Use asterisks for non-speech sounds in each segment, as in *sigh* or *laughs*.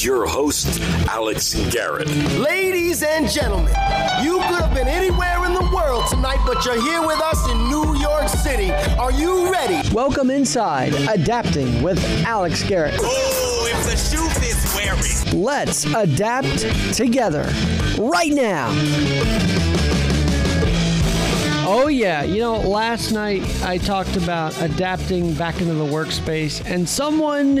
Here's your host, Alex Garrett. Ladies and gentlemen, you could have been anywhere in the world tonight, but you're here with us in New York City. Are you ready? Welcome inside Adapting with Alex Garrett. Oh, if the shoe fits, wear it. Let's adapt together right now. Oh, yeah. You know, last night I talked about adapting back into the workspace, and someone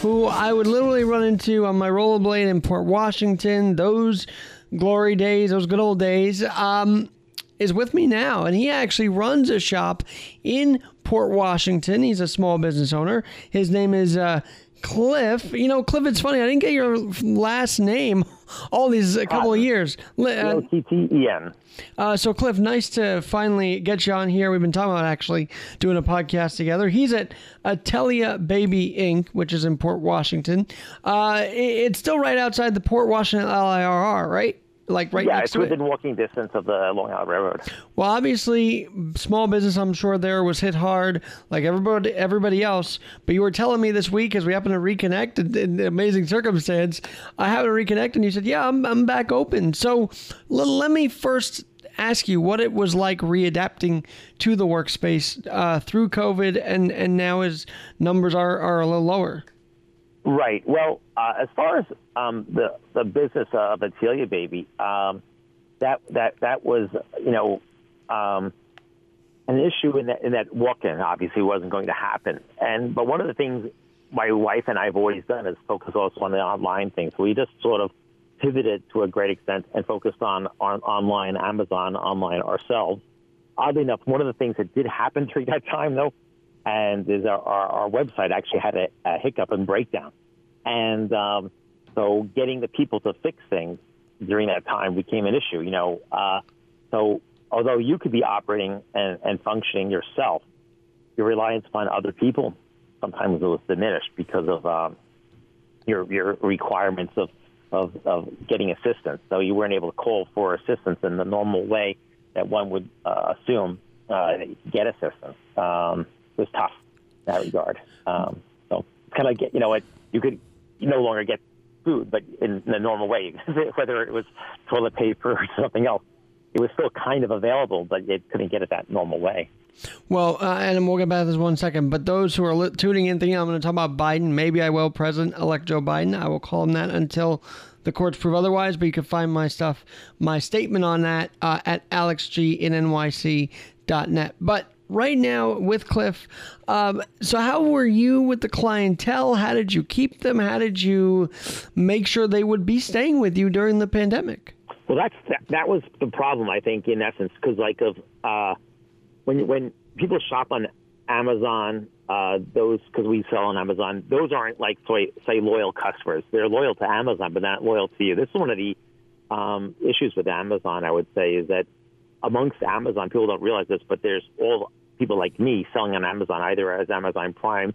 who I would literally run into on my rollerblade in Port Washington, those glory days, those good old days, um, is with me now. And he actually runs a shop in Port Washington. He's a small business owner. His name is uh, Cliff. You know, Cliff, it's funny. I didn't get your last name all these a couple of years. Li- uh, O-T-T-E-N. uh, so, Cliff, nice to finally get you on here. We've been talking about actually doing a podcast together. He's at Attelia Baby Inc., which is in Port Washington. Uh, it- it's still right outside the Port Washington LIRR, right? Like right Yeah, next it's it. within walking distance of the Long Island Railroad. Well, obviously, small business, I'm sure there was hit hard, like everybody, everybody else. But you were telling me this week, as we happen to reconnect in, in amazing circumstance, I happen to reconnect, and you said, "Yeah, I'm, I'm back open." So l- let me first ask you what it was like readapting to the workspace uh, through COVID, and and now as numbers are are a little lower. Right. Well, uh, as far as um, the the business of Attelia Baby, um, that that that was you know um, an issue in that in that walk-in obviously wasn't going to happen. And but one of the things my wife and I have always done is focus also on the online things. We just sort of pivoted to a great extent and focused on on online, Amazon, online ourselves. Oddly enough, one of the things that did happen *laughs* during that time though and is our, our, our website actually had a, a hiccup and breakdown. And um, so getting the people to fix things during that time became an issue, you know. Uh, so although you could be operating and, and functioning yourself, your reliance upon other people sometimes was diminished because of um, your, your requirements of, of, of getting assistance. So you weren't able to call for assistance in the normal way that one would uh, assume uh, get assistance. Um, was tough in that regard. Um, so kind of get you know what you could no longer get food, but in, the normal way, *laughs* whether it was toilet paper or something else, it was still kind of available, but it couldn't get it that normal way. Well, uh, and we'll get back to this one second. But those who are li- tuning in, thinking I'm going to talk about Biden, maybe I will, President-elect Joe Biden. I will call him that until the courts prove otherwise. But you can find my stuff, my statement on that uh, at alexgnnyc.net. But right now with Cliff, um, so how were you with the clientele? How did you keep them? How did you make sure they would be staying with you during the pandemic? Well, that's that, that was the problem, I think, in essence, because like of uh, when when people shop on Amazon, uh, those because we sell on Amazon, those aren't like say, say loyal customers. They're loyal to Amazon, but not loyal to you. This is one of the um, issues with Amazon. I would say is that amongst Amazon, people don't realize this, but there's all people like me selling on Amazon, either as Amazon Prime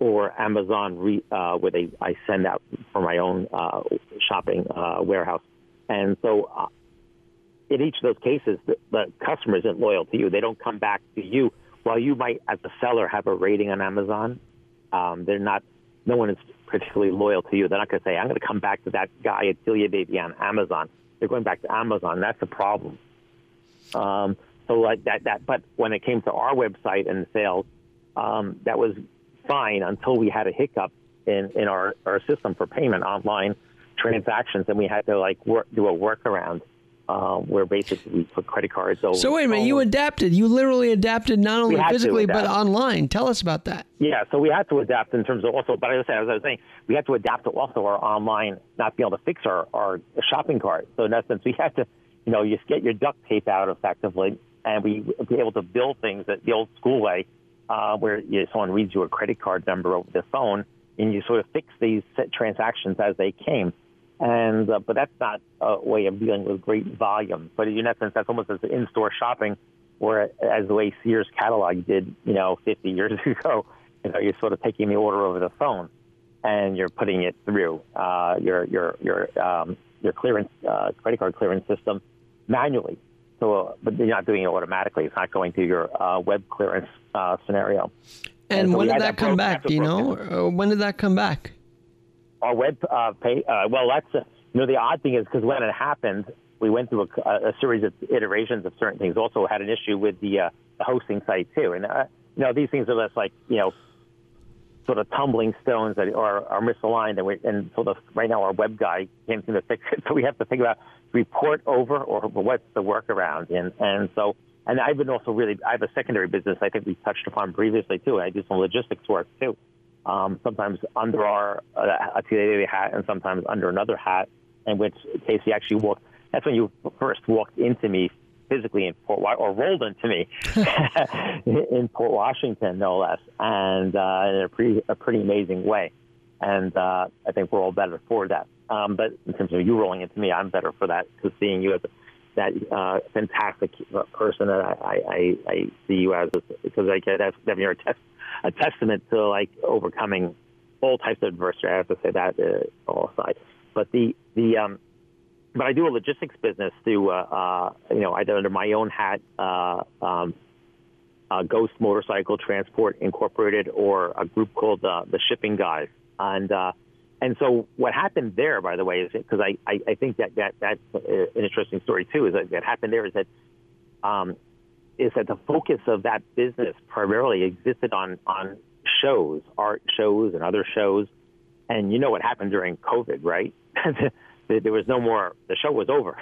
or Amazon, re, uh, where they I send out for my own uh, shopping uh, warehouse. And so, uh, in each of those cases, the, the customer isn't loyal to you. They don't come back to you. While you might, as a seller, have a rating on Amazon, um, they're not. No one is particularly loyal to you. They're not going to say, "I'm going to come back to that guy at Celia Baby on Amazon." They're going back to Amazon. That's a problem. Um, so like that, that. But when it came to our website and sales, um, that was fine until we had a hiccup in, in our, our system for payment online transactions, and we had to like work, do a workaround uh, where basically we put credit cards over. So wait a minute, you adapted. You literally adapted not only We had to physically but online. Tell us about that. Yeah, so we had to adapt in terms of also, but as I said, as I was saying, we had to adapt to also our online, not be able to fix our, our shopping cart. So in essence, we had to, you know, you just get your duct tape out effectively, and we be able to build things at the old school way, uh, where you, someone reads you a credit card number over the phone, and you sort of fix these transactions as they came. And uh, but that's not a way of dealing with great volume. But in essence, that's almost as in-store shopping, or as the way Sears catalog did, you know, 50 years *laughs* ago. You know, you're sort of taking the order over the phone, and you're putting it through uh, your your your um, your clearance uh, credit card clearance system manually. So, uh, but you're not doing it automatically. It's not going through your uh, web clearance uh, scenario. And so when did that that come back? Do you know? Uh, when did that come back? our web uh, pay. Uh, well, that's uh, you know the odd thing is because when it happened, we went through a, a, series of iterations of certain things. Also had an issue with the, uh, the hosting site too, and uh, you know these things are less like you know sort of tumbling stones that are, are misaligned, and, we, and so the, right now our web guy can't seem to fix it. *laughs* So we have to think about report over or what's the workaround, and and so and I've been also really I have a secondary business I think we touched upon previously too. I do some logistics work too, um, sometimes under our uh, Attelia hat and sometimes under another hat, in which Casey actually walked. That's when you first walked into me physically in Port or rolled into me *laughs* in Port Washington, no less, and uh, in a pretty a pretty amazing way. And uh, I think we're all better for that. Um, but in terms of you rolling into me, I'm better for that because seeing you as that uh, fantastic person that I, I, I see you as, because I get that's you're a, test, a testament to like overcoming all types of adversity. I have to say that uh, all aside. But the the um, but I do a logistics business through, uh, uh, you know, either under my own hat, uh, um, uh, Ghost Motorcycle Transport Incorporated, or a group called uh, the Shipping Guys. And uh, and so what happened there, by the way, is because I, I, I think that, that that's an interesting story too. Is that what happened there is that um, is that the focus of that business primarily existed on on shows, art shows, and other shows. And you know what happened during COVID, right? *laughs* there was no more. The show was over.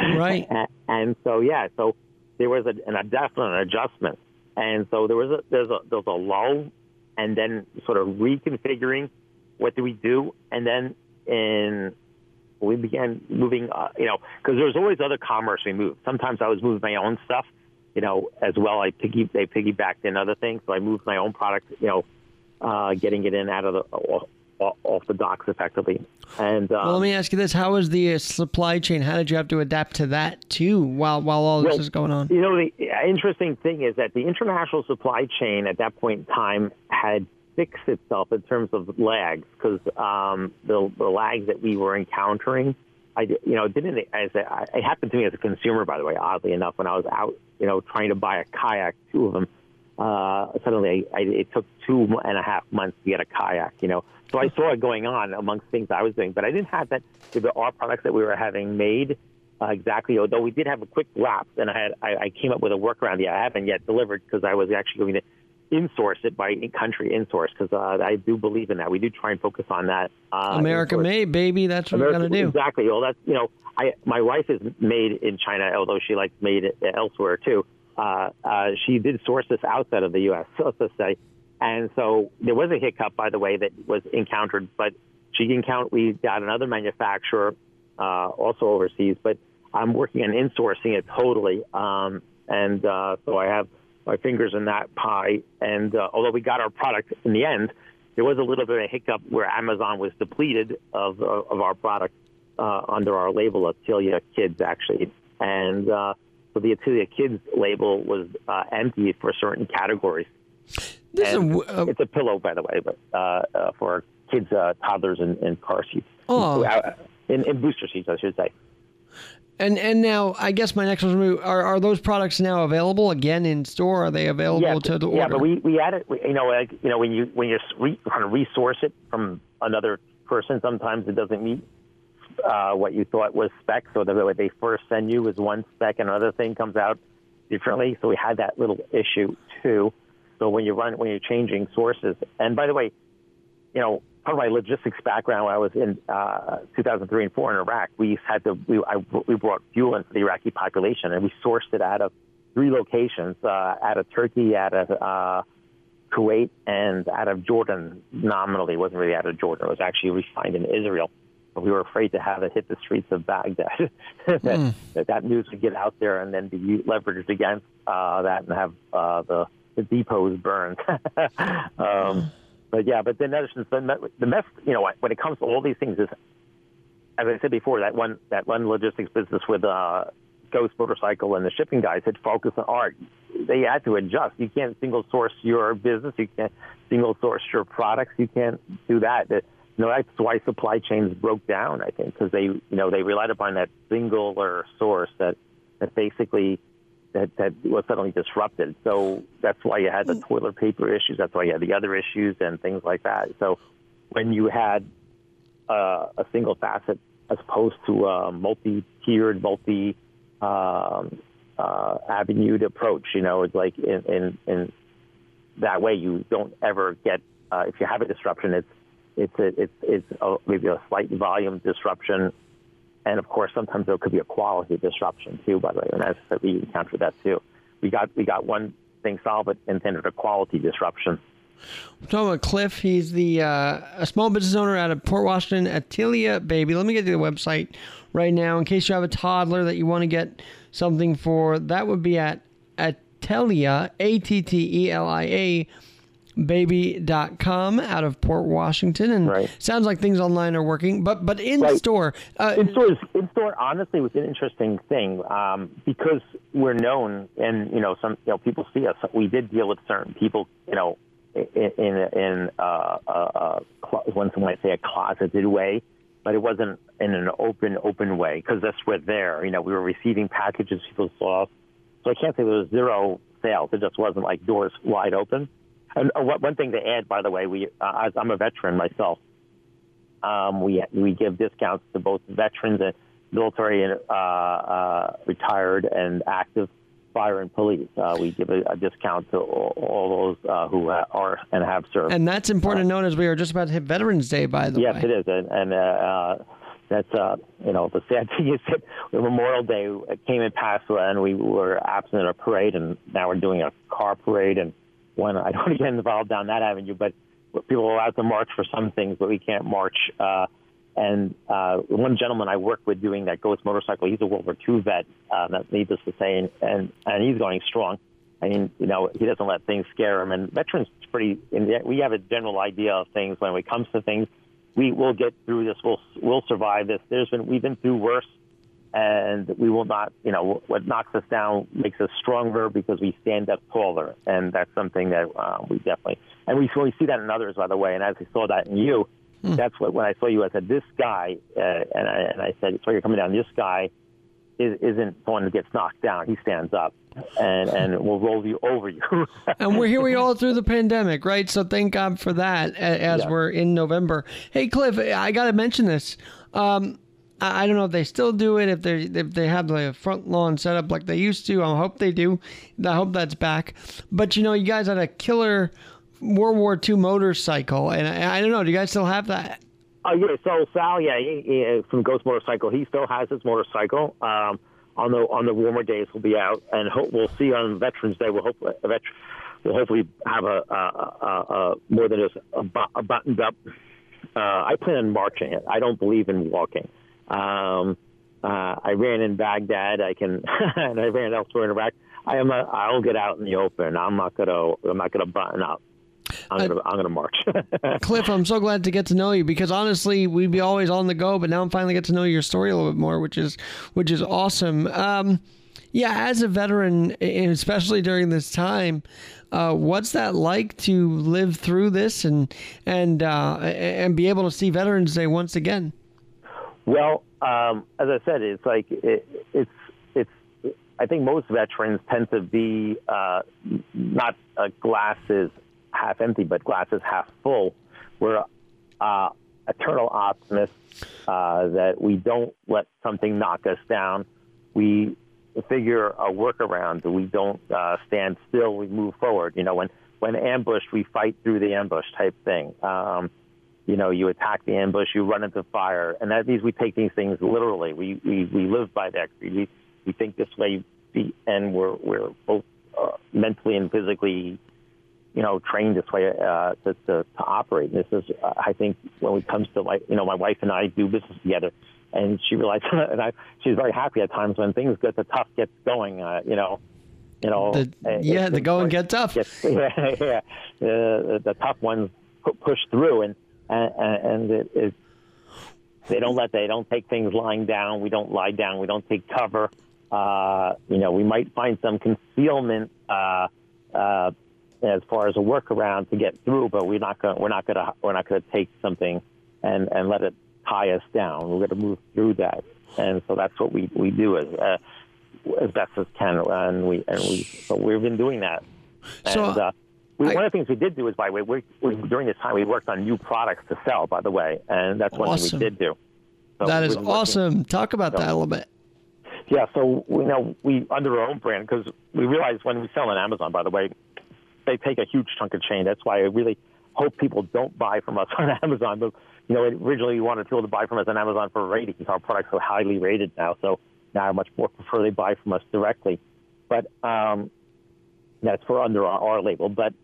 Right. *laughs* and, and, so yeah, so there was a, an, a definite adjustment, and so there was a there's a there's a lull, and then sort of reconfiguring. What do we do? And then in we began moving, uh, you know, because there was always other commerce we moved. Sometimes I was moving my own stuff, you know, as well. I piggy they piggybacked in other things, so I moved my own product, you know, uh, getting it in out of the off the docks effectively. And um, well, let me ask you this: How was the uh, supply chain? How did you have to adapt to that too, while while all this well, is going on? You know, the interesting thing is that the international supply chain at that point in time had fixed itself in terms of lags because um, the the lags that we were encountering. I, you know, didn't as a, it happened to me as a consumer, by the way. Oddly enough, when I was out, you know, trying to buy a kayak, two of them, uh, suddenly I, I, it took two and a half months to get a kayak. You know, so I saw it going on amongst things I was doing, but I didn't have that with our products that we were having made uh, exactly. Although we did have a quick lapse, and I had I, I came up with a workaround. Yeah, I haven't yet delivered because I was actually going to in-source it by country in-source because uh, I do believe in that. We do try and focus on that. Uh, America made, baby. That's what America, we're going to do. Exactly. Well, that's you know, I my wife is made in China, although she likes made it elsewhere too. Uh, uh, she did source this outside of the U.S. So let's say and so there was a hiccup, by the way, that was encountered, but she encountered, we got another manufacturer uh, also overseas, but I'm working on insourcing it totally. Um, and uh, so I have my fingers in that pie. And uh, although we got our product in the end, there was a little bit of a hiccup where Amazon was depleted of, of our product uh, under our label, Attelia Kids, actually. And uh, so the Attelia Kids label was uh, empty for certain categories. This a, uh, it's a pillow, by the way, but uh, uh, for kids, uh, toddlers, in, in car seats. Oh, in, in booster seats, I should say. And and now, I guess my next question are are those products now available again in store? Are they available yeah, to the order? Yeah, but we we added, you know, like, you know, when you when you re, kind of resource it from another person, sometimes it doesn't meet uh, what you thought was spec. So the what they first send you is one spec, and another thing comes out differently. So we had that little issue too. So when you run, when you're changing sources, and by the way, you know, part of my logistics background when I was in uh, 2003 and 4 in Iraq, we had to, we, I, we brought fuel into the Iraqi population and we sourced it out of three locations, uh, out of Turkey, out of uh, Kuwait, and out of Jordan. Nominally, it wasn't really out of Jordan. It was actually refined in Israel. But we were afraid to have it hit the streets of Baghdad. that, *laughs* mm. that, that news would get out there and then be leveraged against uh, that and have uh, the the depots burned. *laughs* um, but yeah, but then there's the, mess. You know, when it comes to all these things, is as I said before, that one that one logistics business with uh, Ghost Motorcycle and the shipping guys had focused on art. They had to adjust. You can't single source your business. You can't single source your products. You can't do that. that you know, that's why supply chains broke down. I think because they, you know, they relied upon that singular source that that basically that, that was suddenly disrupted. So that's why you had the toilet paper issues. That's why you had the other issues and things like that. So when you had uh, a single facet as opposed to a multi-tiered, multi um, uh, avenued approach. You know, it's like in, in, in that way you don't ever get uh, if you have a disruption, it's it's a, it's it's a, maybe a slight volume disruption, and of course sometimes there could be a quality disruption too. By the way, and as I said, we encountered that too. We got we got one thing solved, but intended a quality disruption. Talking about Cliff. He's the uh, a small business owner out of Port Washington, Attelia Baby. Let me get to the website right now in case you have a toddler that you want to get something for. That would be at Attelia, A T T E L I A baby.com out of Port Washington and Right. sounds like things online are working but but in Right. store uh, in store, in store, honestly, was an interesting thing um, because we're known, and you know, some you know people see us. We did deal with certain people, you know, in in, in uh, uh, uh, when someone might say a closeted way, but it wasn't in an open, open way because that's we're there. You know, we were receiving packages, people saw us. So I can't say there was zero sales. It just wasn't like doors wide open. And uh, one thing to add, by the way, we uh, as I'm a veteran myself. Um, we we give discounts to both veterans and military and uh, uh, retired and active fire and police. Uh, we give a, a discount to all, all those uh, who are and have served. and that's important to note as we are just about to hit Veterans Day by the yes, way Yes, it is, and, and uh, uh, that's uh, you know the sad *laughs* thing is that Memorial Day came and passed, and we were absent at a parade, and now we're doing a car parade, and one I *laughs* don't get involved down that avenue, but people are allowed to march for some things, but we can't march. Uh, and uh, one gentleman I work with doing that Ghost motorcycle, he's a World War II vet, uh, that's needless to say, and, and and he's going strong. I mean, you know, he doesn't let things scare him. And veterans pretty, in the, we have a general idea of things when it comes to things. We will get through this. We'll we'll survive this. There's been we've been through worse, and we will not. You know, what knocks us down makes us stronger because we stand up taller, and that's something that uh, we definitely. And we we see that in others, by the way. And as we saw that in you, that's what when I saw you, I said, this guy, uh, and I and I said, so you're coming down. This guy is, isn't one that gets knocked down. He stands up and and will roll you over you. *laughs* and we're here we all through the pandemic, right? So thank God for that. As Yeah. we're in November. Hey, Cliff, I got to mention this. Um, I don't know if they still do it, if they if they have the front lawn set up like they used to. I hope they do. I hope that's back. But you know, you guys had a killer World War II motorcycle, and I, I don't know. Do you guys still have that? Oh yeah, so Sal, yeah, he, he, from Ghost Motorcycle, he still has his motorcycle. Um, on the on the warmer days, will be out, and we'll see on Veterans Day. We'll hopefully we'll hopefully have a, a, a, a more than just a buttoned up. Uh, I plan on marching it. I don't believe in walking. Um, uh, I ran in Baghdad. I can, *laughs* and I ran elsewhere in Iraq. I am. A, I'll get out in the open. I'm not gonna. I'm not gonna button up. I'm gonna. I'm gonna march. *laughs* Cliff, I'm so glad to get to know you because honestly, we'd be always on the go, but now I'm finally get to know your story a little bit more, which is which is awesome. Um, yeah, as a veteran, and especially during this time, uh, what's that like to live through this and and uh, and be able to see Veterans Day once again? Well, um, as I said, it's like it, it's it's. I think most veterans tend to be uh, not uh, glasses half empty, but glasses half full. We're uh, eternal optimists uh, that we don't let something knock us down. We figure a workaround. We don't uh, stand still. We move forward. You know, when when ambushed, we fight through the ambush type thing. Um, you know, you attack the ambush, you run into fire, and that means we take these things literally. We we, we live by that. We we think this way, and we're we're both uh, mentally and physically, you know, trained this way uh, to, to to operate. And this is, uh, I think, when it comes to like, you know, my wife and I do business together, and she realized, *laughs* and I, she's very happy at times when things get the tough gets going. Uh, you know. You know, The- uh, yeah, the going get tough. gets- *laughs* yeah, *laughs* yeah. Uh, the tough ones push through, and and, and it, it, they don't let they don't take things lying down. We don't lie down. We don't take cover. Uh, you know, we might find some concealment uh, uh, as far as a workaround to get through, but we're not going. We're not going to. We're not going to take something and and let it tie us down. We're going to move through that, and so that's what we we do as uh, as best as can, and we and we. So we've been doing that, and So- uh, we, I- one of the things we did do is, by the way, we, we, during this time we worked on new products to sell. By the way, and that's one Awesome. thing we did do. So that is been working- awesome. Talk about that a little bit. Yeah, so you know we under our own brand because we realize when we sell on Amazon, by the way, they take a huge chunk of chain. That's why I really hope people don't buy from us *laughs* on Amazon. But you know, originally we wanted people to buy from us on Amazon for ratings. Our products are highly rated now, so now I much more prefer they buy from us directly. But um, that's for under our, our label. But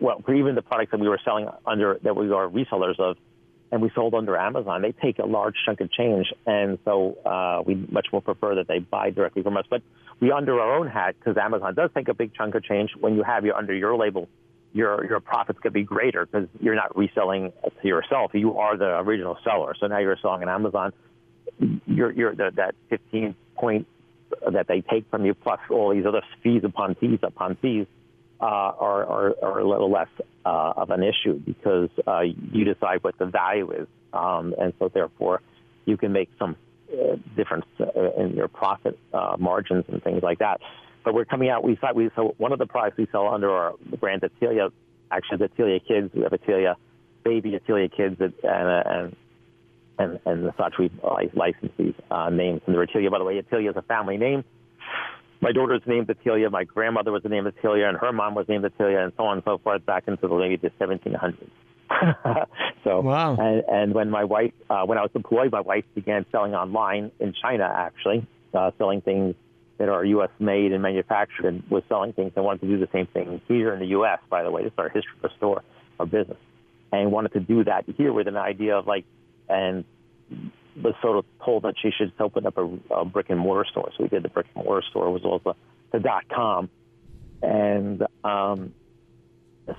well, for even the products that we were selling under that we are resellers of, and we sold under Amazon, they take a large chunk of change, and so uh, we much more prefer that they buy directly from us. But we under our own hat because Amazon does take a big chunk of change. When you have your under your label, your your profits could be greater because you're not reselling to yourself. You are the original seller. So now you're selling on Amazon. You're you're the, that 15 point that they take from you plus all these other fees upon fees upon fees uh, are, are, are a little less uh, of an issue because uh, you decide what the value is, um, and so therefore you can make some uh, difference uh, in your profit uh, margins and things like that. But we're coming out. We thought we so one of the products we sell under our brand Attelia, actually the Attelia Kids. We have Attelia Baby, Attelia Kids, and and and and such. We license these uh, names. And the Attelia, by the way, Attelia is a family name my daughter's named Attelia, my grandmother was named Attelia, and her mom was named Attelia, and so on and so forth, back into the late 1700s. *laughs* so, Wow. and, and when my wife, uh, when I was employed, my wife began selling online in China, actually, uh, selling things that are U.S. made and manufactured, and was selling things and wanted to do the same thing here in the U.S. By the way, this is our history of the store, our business, and wanted to do that here with an idea of like, and was sort of told that she should open up a, a brick and mortar store. So we did the brick and mortar store, as well as the, the dot com, and um,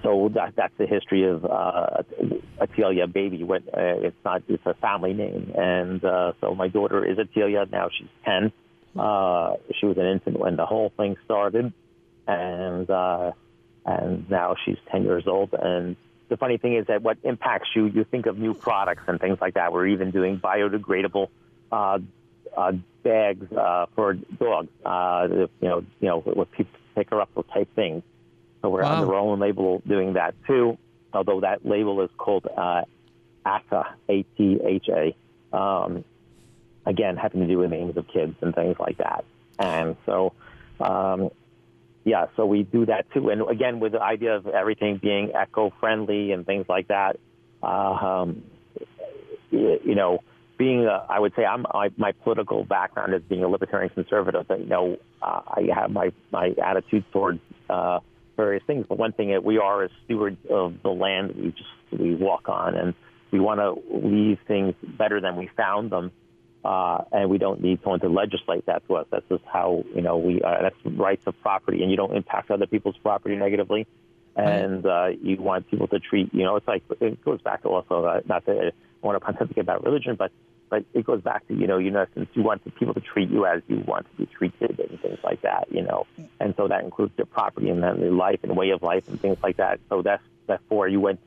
so that that's the history of uh, Attelia Baby. What uh, it's not, it's a family name, and uh, so my daughter is Attelia Now she's ten. Uh, she was an infant when the whole thing started, and uh, and now she's ten years old. And the funny thing is that what impacts you, you think of new products and things like that. We're even doing biodegradable uh, uh, bags uh, for dogs. Uh, you know, you know, with people pick her up those type things. So we're Wow. under our own label doing that too. Although that label is called uh, ATA, A-T-H-A. Um, again, having to do with names of kids and things like that. And so, um, yeah, so we do that too. And again, with the idea of everything being eco-friendly and things like that, uh, um, you know, being a, I would say I'm I, my political background is being a libertarian conservative. But, you know, uh, I have my my attitude towards uh, various things. But one thing that we are as stewards of the land we just we walk on, and we want to leave things better than we found them. Uh, and we don't need someone to legislate that to us. That's just how you know we. Uh, that's rights of property, and you don't impact other people's property negatively. And uh, you want people to treat. You know, it's like it goes back to also uh, not that I want to pontificate about religion, but but it goes back to you know, you know, since you want the people to treat you as you want to be treated and things like that. You know, and so that includes their property and then their life and way of life and things like that. So that's that's for you when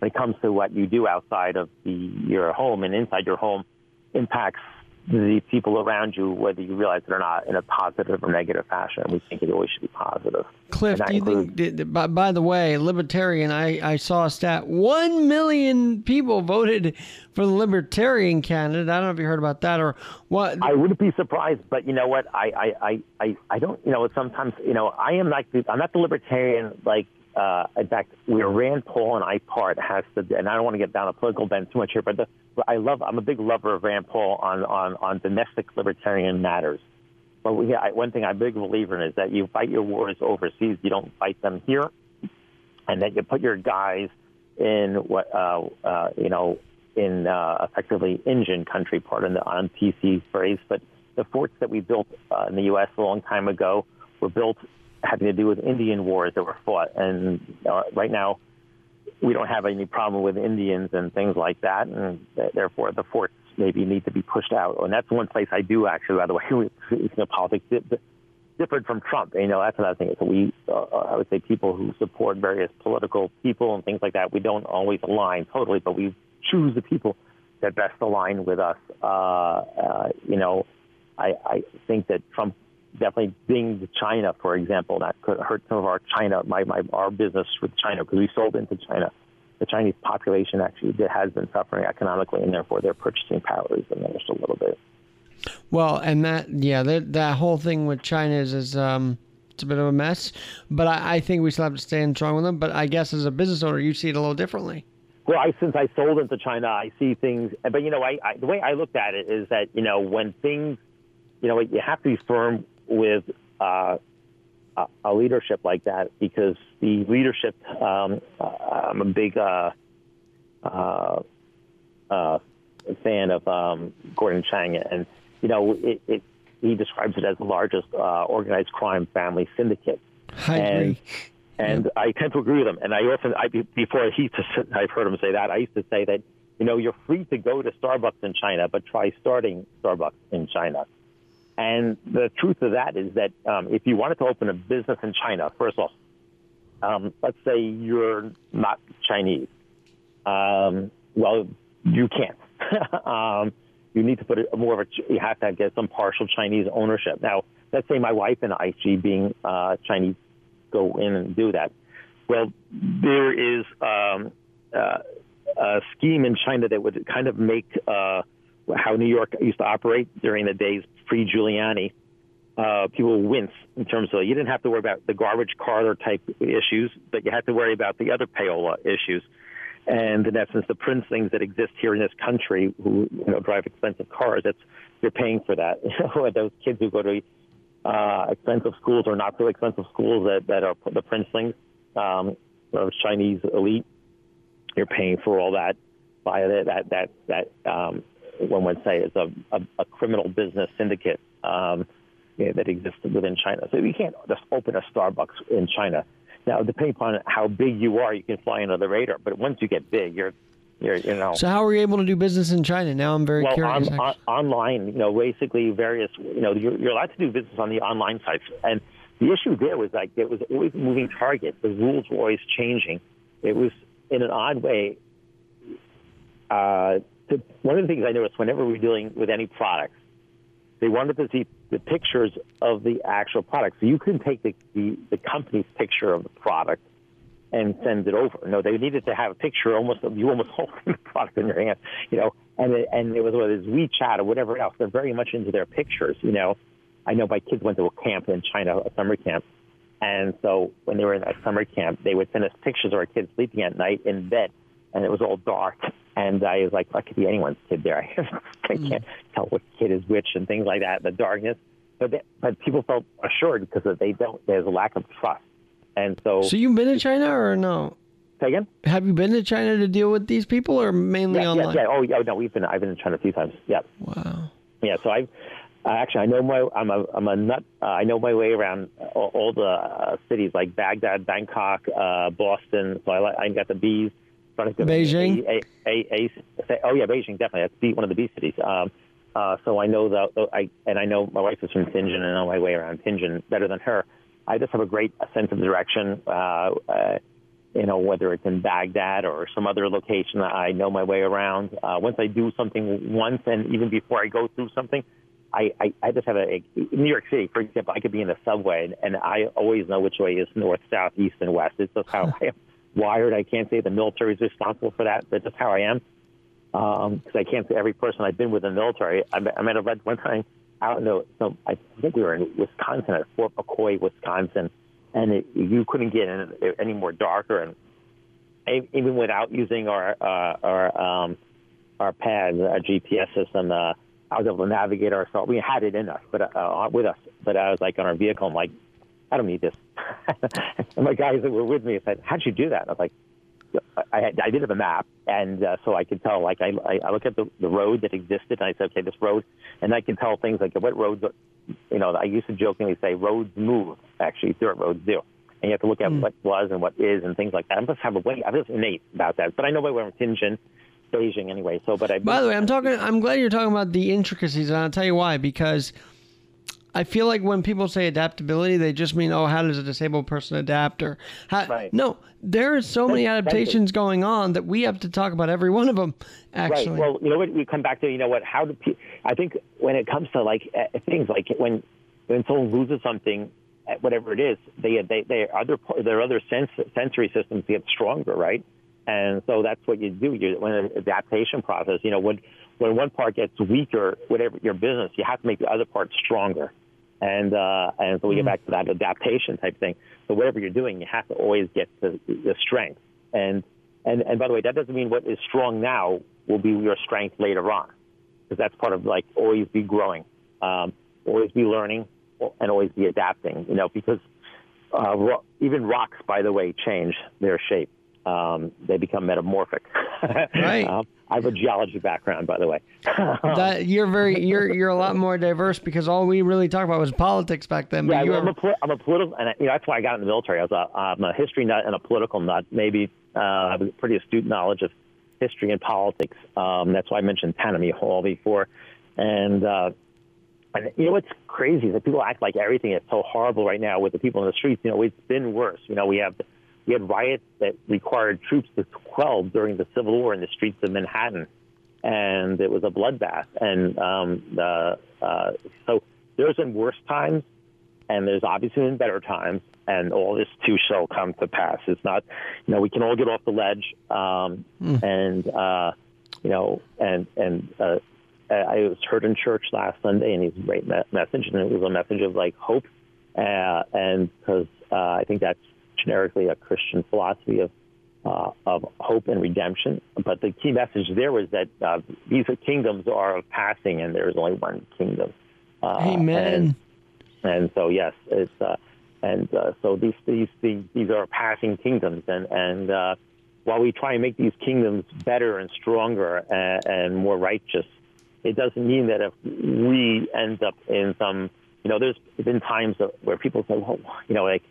when it comes to what you do outside of the your home and inside your home impacts the people around you, whether you realize it or not, in a positive or negative fashion. We think it always should be positive. Cliff, do you includes- think? Did, by, by the way, libertarian. I, I saw a stat: one million people voted for the libertarian candidate. I don't know if you heard about that or what. I wouldn't be surprised, but you know what? I, I, I, I, I don't. You know, sometimes you know, I am like the, I'm not the libertarian. Like, uh, in fact, where Rand Paul and I part has to, and I don't want to get down a political bend too much here, but the, I love. I'm a big lover of Rand Paul on on on domestic libertarian matters. But we, I, one thing I'm a big believer in is that you fight your wars overseas. You don't fight them here, and that you put your guys in what uh, uh, you know in uh, effectively Indian country, pardon the on PC phrase, but the forts that we built uh, in the U.S. a long time ago were built having to do with Indian wars that were fought, and uh, right now we don't have any problem with Indians and things like that, and therefore the forts maybe need to be pushed out. And that's one place I do actually, by the way, *laughs* you know, politics di- di- from Trump. You know, that's another thing. So we, uh, I would say, people who support various political people and things like that, we don't always align totally, but we choose the people that best align with us. Uh, uh, you know, I, I think that Trump definitely dinged China, for example. That could hurt some of our China, my, my our business with China because we sold into China. The Chinese population actually has been suffering economically, and therefore their purchasing power is diminished a little bit. Well, and that yeah, that that whole thing with China is, is um, it's a bit of a mess. But I, I think we still have to stand strong with them. But I guess as a business owner, you see it a little differently. Well, I, since I sold into China, I see things. But you know, I, I the way I looked at it is that you know when things, you know, you have to be firm with uh, a, a leadership like that because the leadership. Um, uh, I'm a big uh, uh, uh, fan of um, Gordon Chang, and you know, it, it, he describes it as the largest uh, organized crime family syndicate. I and, agree. And I tend to agree with him. And I often, I, before he, I've heard him say that. I used to say that, you know, you're free to go to Starbucks in China, but try starting Starbucks in China. And the truth of that is that um, if you wanted to open a business in China, first of all, um, let's say you're not Chinese. Um, well, you can't. *laughs* um, you need to put more of a, you have to get some partial Chinese ownership. Now, let's say my wife and I, she being uh, Chinese, go in and do that. Well, there is um, uh, a scheme in China that would kind of make uh, how New York used to operate during the days pre Giuliani. Uh, people wince in terms of you didn't have to worry about the garbage Carter type issues, but you had to worry about the other payola issues. And in essence, the princelings that exist here in this country who you know drive expensive cars, that's you're paying for that. *laughs* Those kids who go to uh, expensive schools or not so expensive schools that, that are the princelings um, of Chinese elite, you're paying for all that by that that that, that um, one would say is a, a, a criminal business syndicate um, yeah, that exists within China. So you can't just open a Starbucks in China. Now, depending upon how big you are, you can fly under the radar. But once you get big, you're, you're you know. So how are you able to do business in China? Now I'm very well, curious. on, on, online, you know, basically various, you know, you're, you're allowed to do business on the online sites. And the issue there was like it was always a moving target. The rules were always changing. It was in an odd way. Uh, to, one of the things I noticed whenever we're dealing with any products, they wanted to see the pictures of the actual product. So you couldn't take the, the, the company's picture of the product and send it over. No, they needed to have a picture almost of you almost *laughs* holding the product in your hand, you know. And it, and it was whether it's WeChat or whatever else. They're very much into their pictures, you know. I know my kids went to a camp in China, a summer camp, and so when they were in that summer camp, they would send us pictures of our kids sleeping at night in bed, and it was all dark. And I was like, that could be anyone's kid there. *laughs* I can't tell what kid is which and things like that. The darkness, but they, but people felt assured because they don't. There's a lack of trust, and so. So you've been to China or no? Say again? Have you been to China to deal with these people, or mainly yeah, online? Yeah, yeah. Oh, yeah. No, we've been. I've been to China a few times. Yeah. Wow. Yeah. So I've. Uh, actually, I know my. I'm a. I'm a nut. Uh, I know my way around all, all the uh, cities like Baghdad, Bangkok, uh, Boston. So I. I got the bees. Beijing? A, a, a, oh yeah, Beijing definitely. That's B, one of the B cities. Um, uh, so I know that I and I know my wife is from Tianjin, and I know my way around Tianjin better than her. I just have a great sense of direction. Uh, uh, you know, whether it's in Baghdad or some other location, I know my way around. Uh, once I do something once, and even before I go through something, I, I, I just have a, a New York City, for example. I could be in the subway, and, and I always know which way is north, south, east, and west. It's just how *laughs* I am wired. I can't say the military is responsible for that, that's how I am. Because I can't say every person I've been with in the military. I, met- I met a red one time out in the, so I think we were in Wisconsin at Fort McCoy, Wisconsin, and it, you couldn't get in any more darker. And even without using our uh, our um, our pads, our GPS system, uh, I was able to navigate ourselves. We had it in us, but uh, with us. But I was like on our vehicle. I'm like, I don't need this. *laughs* and my guys that were with me said, "How'd you do that?" And I was like, I, had, I did have a map, and uh, so I could tell. Like I, I, I look at the, the road that existed, and I said, "Okay, this road," and I can tell things like what roads. You know, I used to jokingly say roads move. Actually, dirt roads do, and you have to look at what was and what is and things like that. I just have a way. I'm just innate about that, but I know way around Tianjin, Beijing anyway. So, but I. By the way, I'm *laughs* talking. I'm glad you're talking about the intricacies, and I'll tell you why. Because I feel like when people say adaptability, they just mean, oh, how does a disabled person adapt? Or how, Right. no, there are so many Thank- thank you. adaptations going on that we have to talk about every one of them. Actually, Right. Well, you know what? We come back to you know what? How do pe- I think when it comes to like uh, things like when when someone loses something, eh, whatever it is, they they they other their other sense, sensory systems get stronger, right? And so that's what you do. You when an adaptation process, you know, when when one part gets weaker, whatever your business, you have to make the other part stronger. And uh, and so we get back to that adaptation type thing. So whatever you're doing, you have to always get the, the strength. And and and by the way, that doesn't mean what is strong now will be your strength later on, because that's part of like always be growing, um, always be learning, and always be adapting. You know, because uh, ro- even rocks, by the way, change their shape. Um, they become metamorphic. *laughs* Right. um, I have a geology background, by the way. *laughs* That you're very you're you're a lot more diverse because all we really talked about was politics back then. Yeah, I'm, are, a, poli- I'm a political, and you know, that's why I got in the military. I was a, I'm a history nut and a political nut. Maybe uh, I have a pretty astute knowledge of history and politics. Um, that's why I mentioned Tammany Hall before. And, uh, and you know what's crazy is that people act like everything is so horrible right now with the people in the streets. You know, it's been worse. You know, we have we had riots that required troops to quell during the Civil War in the streets of Manhattan, and it was a bloodbath. And um, uh, uh, so there's been worse times, and there's obviously been better times, and all this too shall come to pass. It's not, you know, we can all get off the ledge, um, and uh, you know, and and uh, I was heard in church last Sunday, and he's a great me- message, and it was a message of like hope, uh, and because uh, I think that's generically a Christian philosophy of uh, of hope and redemption. But the key message there was that uh, these kingdoms are of passing, and there is only one kingdom. Uh, Amen. And, and so yes, it's uh, and uh, so these these these these are passing kingdoms, and and uh, while we try and make these kingdoms better and stronger and, and more righteous, it doesn't mean that if we end up in some, you know, there's been times where people say, well, you know, like,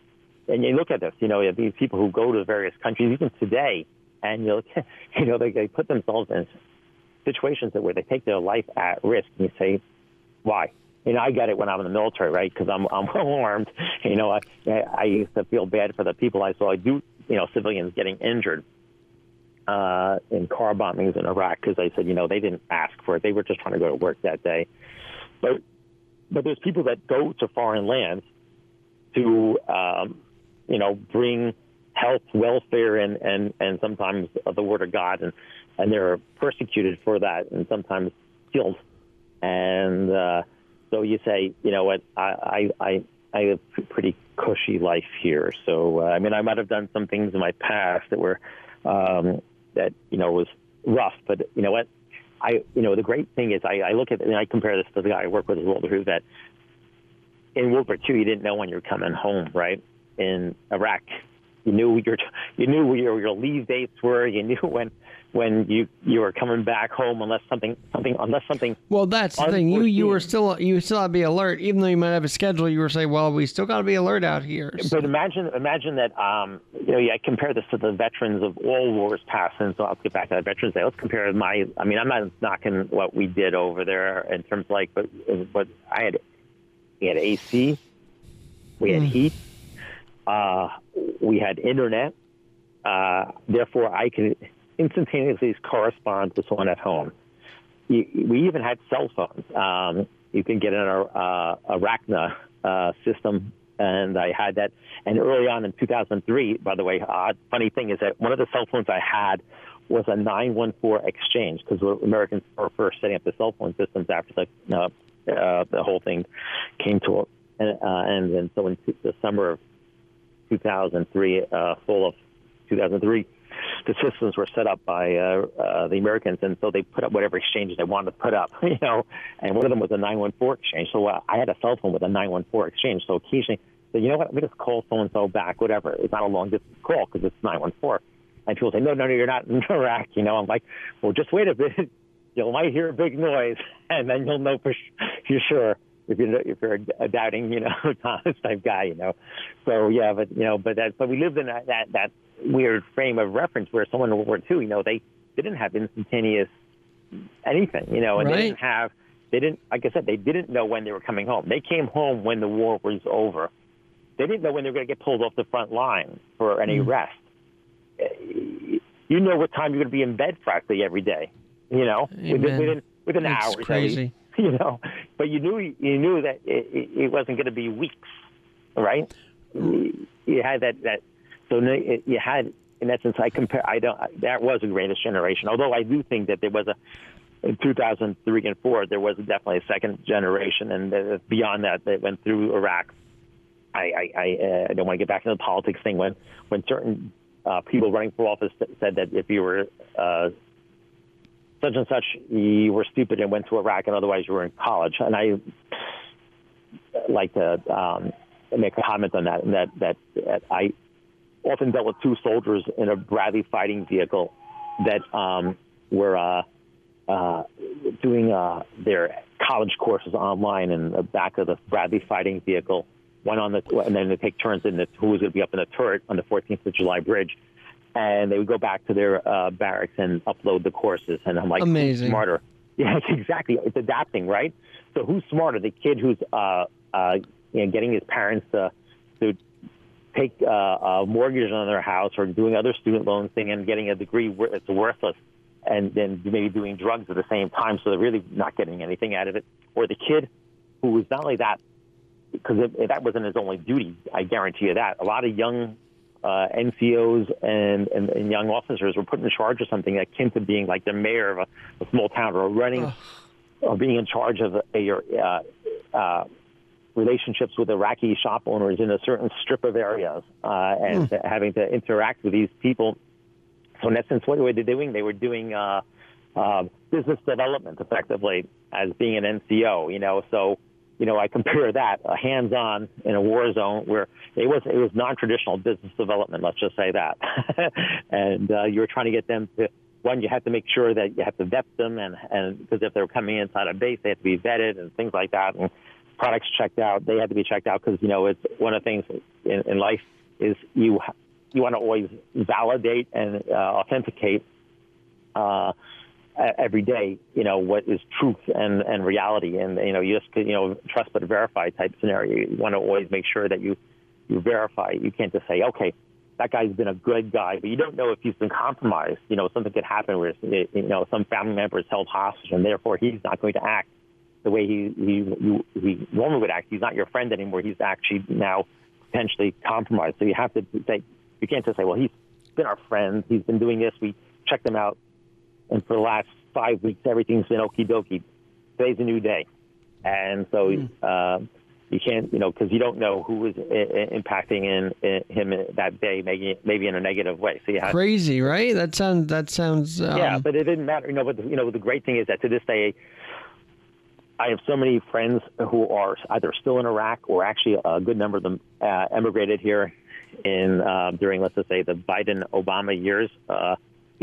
and you look at this, you know, these people who go to various countries, even today, and you look, *laughs* you know, they, they put themselves in situations where they take their life at risk, and you say, why? You know, I get it when I'm in the military, right? Because I'm I'm *laughs* well armed. You know, I I used to feel bad for the people I saw. I do, you know, civilians getting injured uh, in car bombings in Iraq because I said, you know, they didn't ask for it. They were just trying to go to work that day. But but there's people that go to foreign lands to, um, you know, bring health, welfare, and and and sometimes the word of God, and and they're persecuted for that, and sometimes killed. And uh, so you say, you know what, I I I, I have a pretty cushy life here. So uh, I mean, I might have done some things in my past that were um, that you know was rough, but you know what, I you know the great thing is I, I look at and I compare this to the guy I work with as Walter who that in World War II you didn't know when you were coming home, right? In Iraq, you knew your you knew where your, your leave dates were. You knew when when you you were coming back home unless something something unless something well, that's the thing. You you were still you still had to be alert, even though you might have a schedule. You were saying, well, we still got to be alert out here. So- But imagine, imagine that. Um, you know, yeah, I compare this to the veterans of all wars past, and so I'll get back to that Veterans Day. Let's compare my. I mean, I'm not knocking what we did over there in terms of like, but but I had, we had AC, we had heat, uh, we had internet. Uh, therefore, I can instantaneously correspond with someone at home. We even had cell phones. Um, you can get in a uh, Iraqna uh, system, and I had that. And early on in 2003, by the way, odd funny thing is that one of the cell phones I had was a 914 exchange because Americans were first setting up the cell phone systems after the uh, uh, the whole thing came to a and, uh, and so in the summer of 2003, uh, fall of 2003, the systems were set up by uh, uh, the Americans, and so they put up whatever exchanges they wanted to put up, *laughs* you know. And one of them was a 914 exchange. So uh, I had a cell phone with a 914 exchange. So occasionally, so you know what? Let me just call so and so back, whatever. It's not a long distance call because it's 914. And people say, no, no, no, you're not in Iraq. You know, I'm like, well, just wait a bit. *laughs* You might hear a big noise, *laughs* and then you'll know for, for sure if you're if you're a doubting, you know, *laughs* Thomas type guy, you know. So yeah, but you know, but that but we lived in that that, that weird frame of reference where someone in World War II, you know, they didn't have instantaneous anything, you know, and Right. they didn't have they didn't like I said, they didn't know when they were coming home. They came home when the war was over. They didn't know when they were going to get pulled off the front line for any Mm. rest. Uh, You know what time you're going to be in bed practically every day. You know, within Amen. within within It's hours. at crazy. *laughs* You know, but you knew you knew that it, it, wasn't going to be weeks, right? You you had that that so you had in essence. I compare. I don't. That was the greatest generation. Although I do think that there was a in 2003 and four there was definitely a second generation, and beyond that, that went through Iraq. I I, I, uh, I don't want to get back into the politics thing when when certain uh, people running for office said that if you were uh, such and such, you were stupid and went to Iraq, and otherwise you were in college. And I like to um, make a comment on that. And that, that that I often dealt with two soldiers in a Bradley fighting vehicle that um, were uh, uh, doing uh, their college courses online in the back of the Bradley fighting vehicle. One on the and then they take turns in the who was going to be up in the turret on the 14th of July bridge. And they would go back to their uh, barracks and upload the courses. And I'm like, who's Amazing. smarter? *laughs* Yeah, exactly. It's adapting, right? So who's smarter? The kid who's uh, uh, you know, getting his parents to to take uh, a mortgage on their house or doing other student loan thing and getting a degree that's worthless, and then maybe doing drugs at the same time, so they're really not getting anything out of it. Or the kid who was not only that, because that wasn't his only duty, I guarantee you that a lot of young uh, NCOs and, and, and young officers were put in charge of something akin to being like the mayor of a, a small town or running or being in charge of a, a uh, uh, relationships with Iraqi shop owners in a certain strip of areas uh, and to- having to interact with these people. So in essence, what were they doing? They were doing uh, uh, business development effectively as being an NCO. You know, so you know I compare that uh, hands-on in a war zone where it was it was non-traditional business development. Let's just say that, *laughs* and uh, you were trying to get them to. One, you have to make sure that you have to vet them, and and because if they're coming inside a base, they have to be vetted and things like that, and products checked out. They had to be checked out because you know it's one of the things in, in life is you you want to always validate and uh, authenticate uh, every day. You know what is truth and and reality, and you know you just you know trust but verify type scenario. You want to always make sure that you you verify. You can't just say okay. That guy's been a good guy, but you don't know if he's been compromised. You know, something could happen where you know some family member is held hostage, and therefore he's not going to act the way he he he, normally would act. He's not your friend anymore. He's actually now potentially compromised. So you have to say you can't just say, well, he's been our friend. He's been doing this. We checked him out, and for the last five weeks, everything's been okie dokie. Today's a new day, and so. Uh, you can't, you know, because you don't know who is i- i- impacting in, in him that day, maybe maybe in a negative way. So have, Crazy, right? That sounds. That sounds. Um, yeah, but it didn't matter. You know, but the, you know, the great thing is that to this day, I have so many friends who are either still in Iraq or actually a good number of them uh, emigrated here in uh, during, let's just say, the Biden Obama years uh,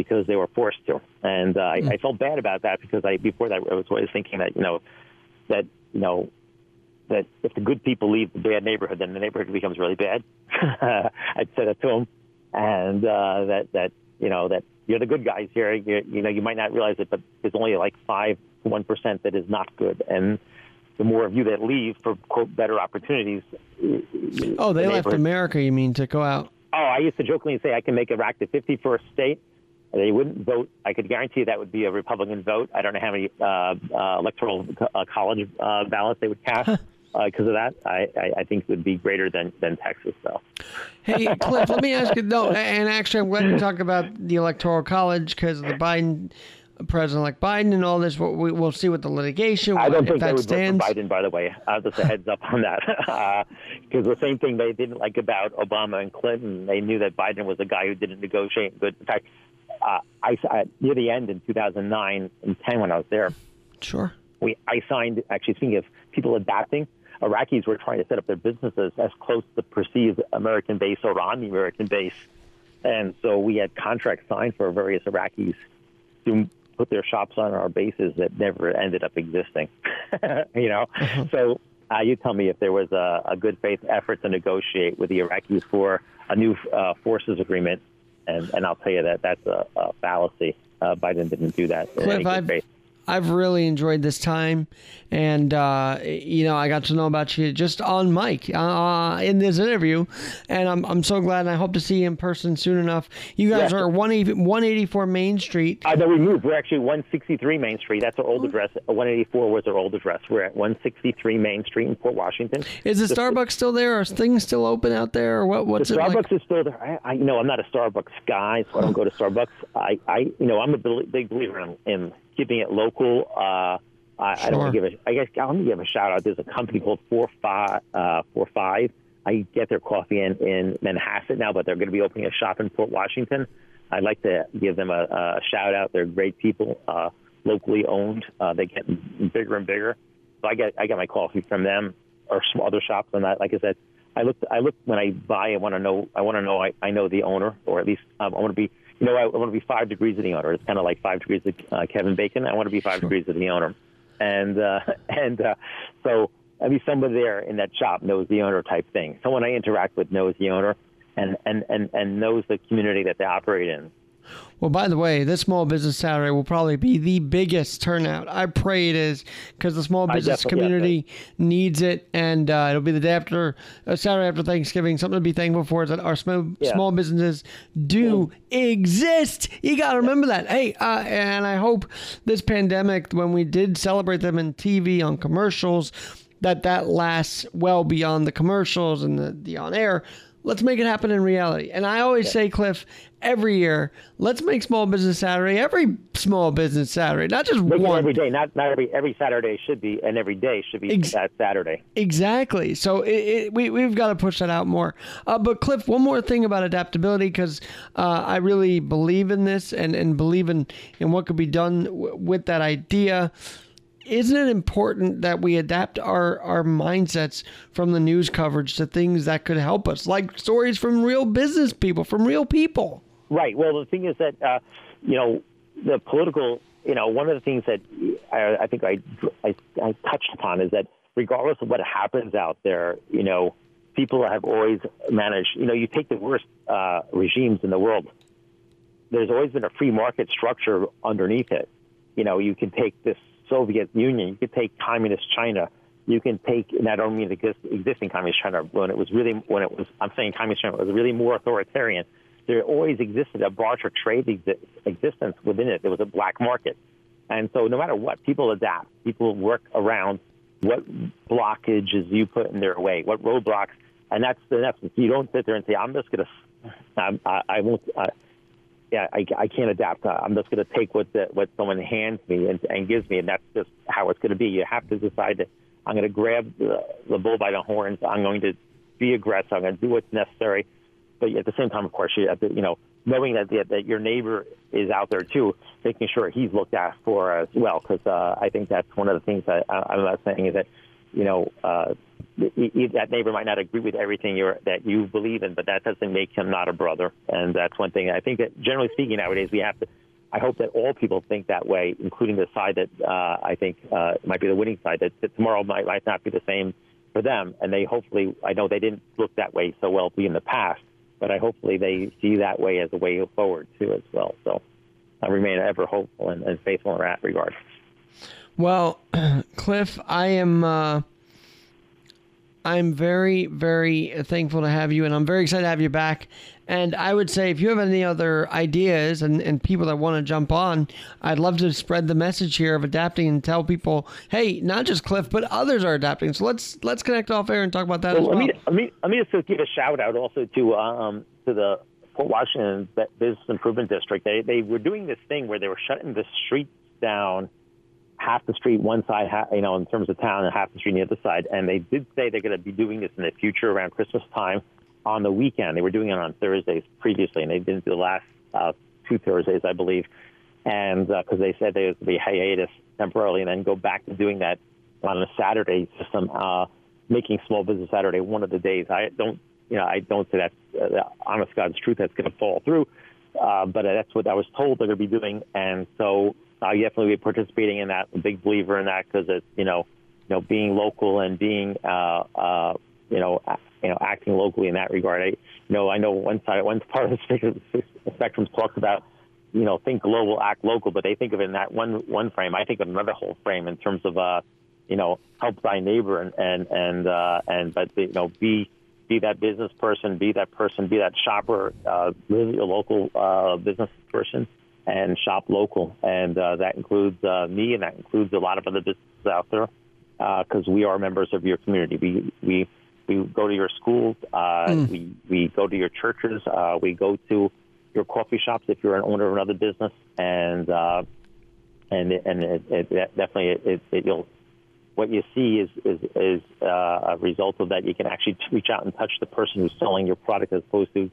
because they were forced to. And uh, I, I felt bad about that because I before that I was always thinking that you know that you know that if the good people leave the bad neighborhood, then the neighborhood becomes really bad. *laughs* I'd said it to him, and uh, that that you know that you're the good guys here. You, you know, you might not realize it, but there's only like five to one percent that is not good, and the more of you that leave for quote better opportunities. Oh, they the left America. You mean to go out? Oh, I used to jokingly say I can make Iraq the 51st state. They wouldn't vote. I could guarantee that would be a Republican vote. I don't know how many uh, uh, electoral uh, college uh, ballots they would cast because of that. I, I, I think it would be greater than, than Texas, though. Hey, Cliff, let me ask you. No, and actually, I'm glad you talk about the electoral college because of the Biden, President-elect Biden, and all this. We'll, see what the litigation. I don't think they that would stands. vote for Biden, by the way. Uh, just a heads up on that. *laughs* Because the same thing they didn't like about Obama and Clinton, they knew that Biden was a guy who didn't negotiate good. In fact, uh, I, I, near the end in 2009 and 10 when I was there, Sure. we I signed actually speaking of people adapting. Iraqis were trying to set up their businesses as close to perceived American base or on the American base, and so we had contracts signed for various Iraqis to put their shops on our bases that never ended up existing. *laughs* you know, so uh, you tell me if there was a, a good faith effort to negotiate with the Iraqis for a new uh, forces agreement, and, and I'll tell you that that's a, a fallacy. Uh, Biden didn't do that Cliff, I've. I've really enjoyed this time, and uh, you know I got to know about you just on mic uh, in this interview, and I'm, I'm so glad. And I hope to see you in person soon enough. You guys Yeah. are 184 Main Street. Uh, no, we moved. We're actually 163 Main Street. That's our old address. Uh, 184 was our old address. We're at 163 Main Street in Port Washington. Is the Starbucks still there? Are things still open out there? Or what? What's the it Starbucks like? is still there. I, I, you know, I'm not a Starbucks guy, so I don't go to Starbucks. I, I, you know, I'm a big believer in, in keeping it local. Uh, I, I don't Sure. give a. I guess let me give a shout out. There's a company called Four Five. Uh, Four Five. I get their coffee in in Manhasset now, but they're going to be opening a shop in Port Washington. I'd like to give them a, a shout out. They're great people, uh, locally owned. Uh, they get bigger and bigger. So I get I get my coffee from them or some other shops. And that, like I said, I look I look when I buy. I want to know. I want to know. I, I know the owner, or at least um, I want to be. You know, I, I want to be five degrees of the owner. It's kind of like five degrees of uh, Kevin Bacon. I want to be five degrees of the owner, and uh, *laughs* and uh, so I mean, someone there in that shop knows the owner type thing. Someone I interact with knows the owner, and and and and knows the community that they operate in. Well, by the way, this Small Business Saturday will probably be the biggest turnout. I pray it is because the small business community needs it, and uh, it'll be the day after uh, Saturday after Thanksgiving. Something to be thankful for is that our small, Yeah. small businesses do exist. You got to remember that. Hey, uh, and I hope this pandemic, when we did celebrate them in TV on commercials, that that lasts well beyond the commercials and the, the on air. Let's make it happen in reality. And I always say, Cliff, every year, let's make Small Business Saturday every Small Business Saturday, not just Make one. every day, not not every every Saturday should be, and every day should be Ex- that Saturday. Exactly. So it, it, we we've got to push that out more. Uh, but Cliff, one more thing about adaptability because uh, I really believe in this and and believe in in what could be done w- with that idea. Isn't it important that we adapt our our mindsets from the news coverage to things that could help us, like stories from real business people, from real people? Right. Well, the thing is that uh, you know the political. You know, one of the things that I, I think I, I I touched upon is that regardless of what happens out there, you know, people have always managed. You know, you take the worst uh, regimes in the world. There's always been a free market structure underneath it. You know, you can take this Soviet Union, you could take communist China, you can take, and I don't mean the existing communist China when it was really, when it was, I'm saying communist China was really more authoritarian. There always existed a barter trade exi- existence within it. There was a black market. And so no matter what, people adapt. People work around what blockages you put in their way, what roadblocks. And that's the essence. You don't sit there and say, I'm just going to, I, I won't, uh, yeah, I, I can't adapt. Uh, I'm just going to take what the, what someone hands me and, and gives me, and that's just how it's going to be. You have to decide that I'm going to grab the, the bull by the horns. I'm going to be aggressive. I'm going to do what's necessary. But at the same time, of course, you you know, knowing that that, your neighbor is out there too, making sure he's looked for as well. Because uh, I think that's one of the things that I, I'm not saying is that, you know, uh, that neighbor might not agree with everything you're, that you believe in, but that doesn't make him not a brother. And that's one thing. I think that generally speaking nowadays, we have to. I hope that all people think that way, including the side that uh, I think uh, might be the winning side. That, that tomorrow might, might not be the same for them, and they hopefully. I know they didn't look that way so well in the past, but I hopefully they see that way as a way forward too as well. So I remain ever hopeful and, and faithful in that regard. Well, *clears throat* Cliff, I am uh, I'm very very thankful to have you, and I'm very excited to have you back. And I would say, if you have any other ideas and, and people that want to jump on, I'd love to spread the message here of adapting and tell people, hey, not just Cliff, but others are adapting. So let's let's connect off air and talk about that as Well, well. let me let me let me just give a shout out also to um to the Port Washington Business Improvement District. They they were doing this thing where they were shutting the streets down, half the street one side, you know, in terms of town, and half the street the other side. And they did say they're going to be doing this in the future around Christmas time on the weekend. They were doing it on Thursdays previously, and they didn't do the last uh, two Thursdays, I believe. And because they said there was to be hiatus temporarily, and then go back to doing that on a Saturday system, uh, making Small Business Saturday one of the days. I don't, you know, I don't say that's uh, honest God's truth that's going to fall through, uh, but that's what I was told they're going to be doing, and so I definitely be participating in that. A big believer in that because it's, you know, you know, being local and being, uh, uh, you know, you know, acting locally in that regard. I, you know, I know one side, one part of the spectrum, the spectrum talks about you know, think global, act local, but they think of it in that one one frame. I think of another whole frame in terms of, uh, you know, help thy neighbor and and and uh, and but you know, be be that business person, be that person, be that shopper, uh, really a local uh, business person, and shop local, and uh, that includes uh, me, and that includes a lot of other businesses out there, because we are members of your community. We we we go to your schools, uh, we we go to your churches, uh, we go to your coffee shops if you're an owner of another business, and uh, and it, and it, it, it definitely it, it, it you'll what you see is is, is uh, a result of that. You can actually reach out and touch the person who's selling your product, as opposed to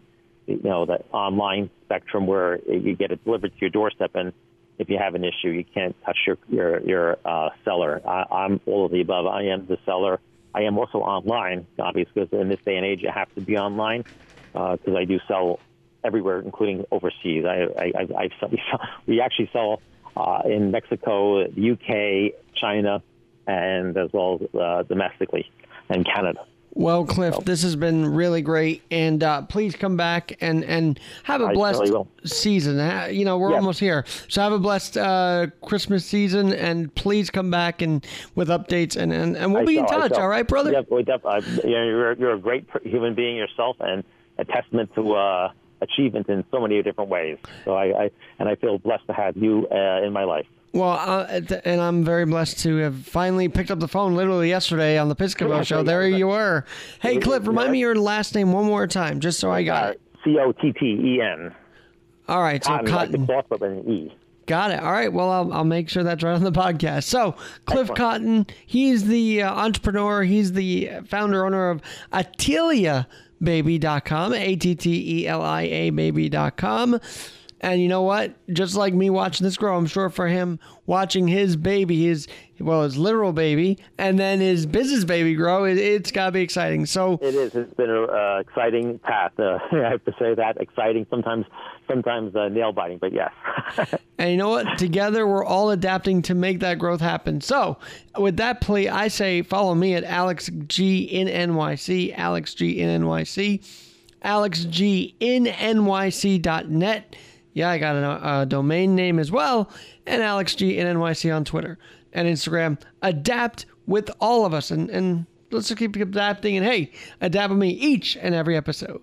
you know the online spectrum where you get it delivered to your doorstep, and if you have an issue, you can't touch your your your uh, seller. I, I'm all of the above. I am the seller. I am also online, obviously, because in this day and age, you have to be online because I do sell everywhere, including overseas. I, I, I, I sell, *laughs* we actually sell uh, in Mexico, the UK, China, and as well uh, domestically and Canada. Well, Cliff, this has been really great, and uh, please come back and, and have a I blessed season. You know, we're Yes. almost here, so have a blessed uh, Christmas season, and please come back and with updates, and, and, and we'll I be in shall, I touch. All right, brother. Yep, we def- uh, you're, you're a great human being yourself, and a testament to uh, achievement in so many different ways. So I, I and I feel blessed to have you uh, in my life. Well, uh, and I'm very blessed to have finally picked up the phone literally yesterday on the Piscopo show. There you were. Hey, Cliff, remind me your last name one more time, just so I got Uh, it. C O T T E N. All right, so Cotten, like the Cotton. cloth, an E. Got it. All right. Well, I'll, I'll make sure that's right on the *laughs* podcast. So, Cliff Excellent. Cotten, he's the uh, entrepreneur. He's the founder, owner of AtteliaBaby.com, A T T E L I A Baby.com. And you know what? Just like me watching this grow, I'm sure for him watching his baby, his well, his literal baby, and then his business baby grow, it, it's got to be exciting. So, It is. It's been an uh, exciting path. Uh, *laughs* I have to say that exciting. Sometimes, sometimes uh, nail biting, but yes. *laughs* And you know what? Together, we're all adapting to make that growth happen. So, with that plea, I say follow me at Alex G in NYC, Alex G in NYC, Alex G in NYC.net. Yeah, I got a, a domain name as well, and Alex G in NYC on Twitter and Instagram. Adapt with all of us, and, and let's just keep adapting. And hey, adapt with me each and every episode.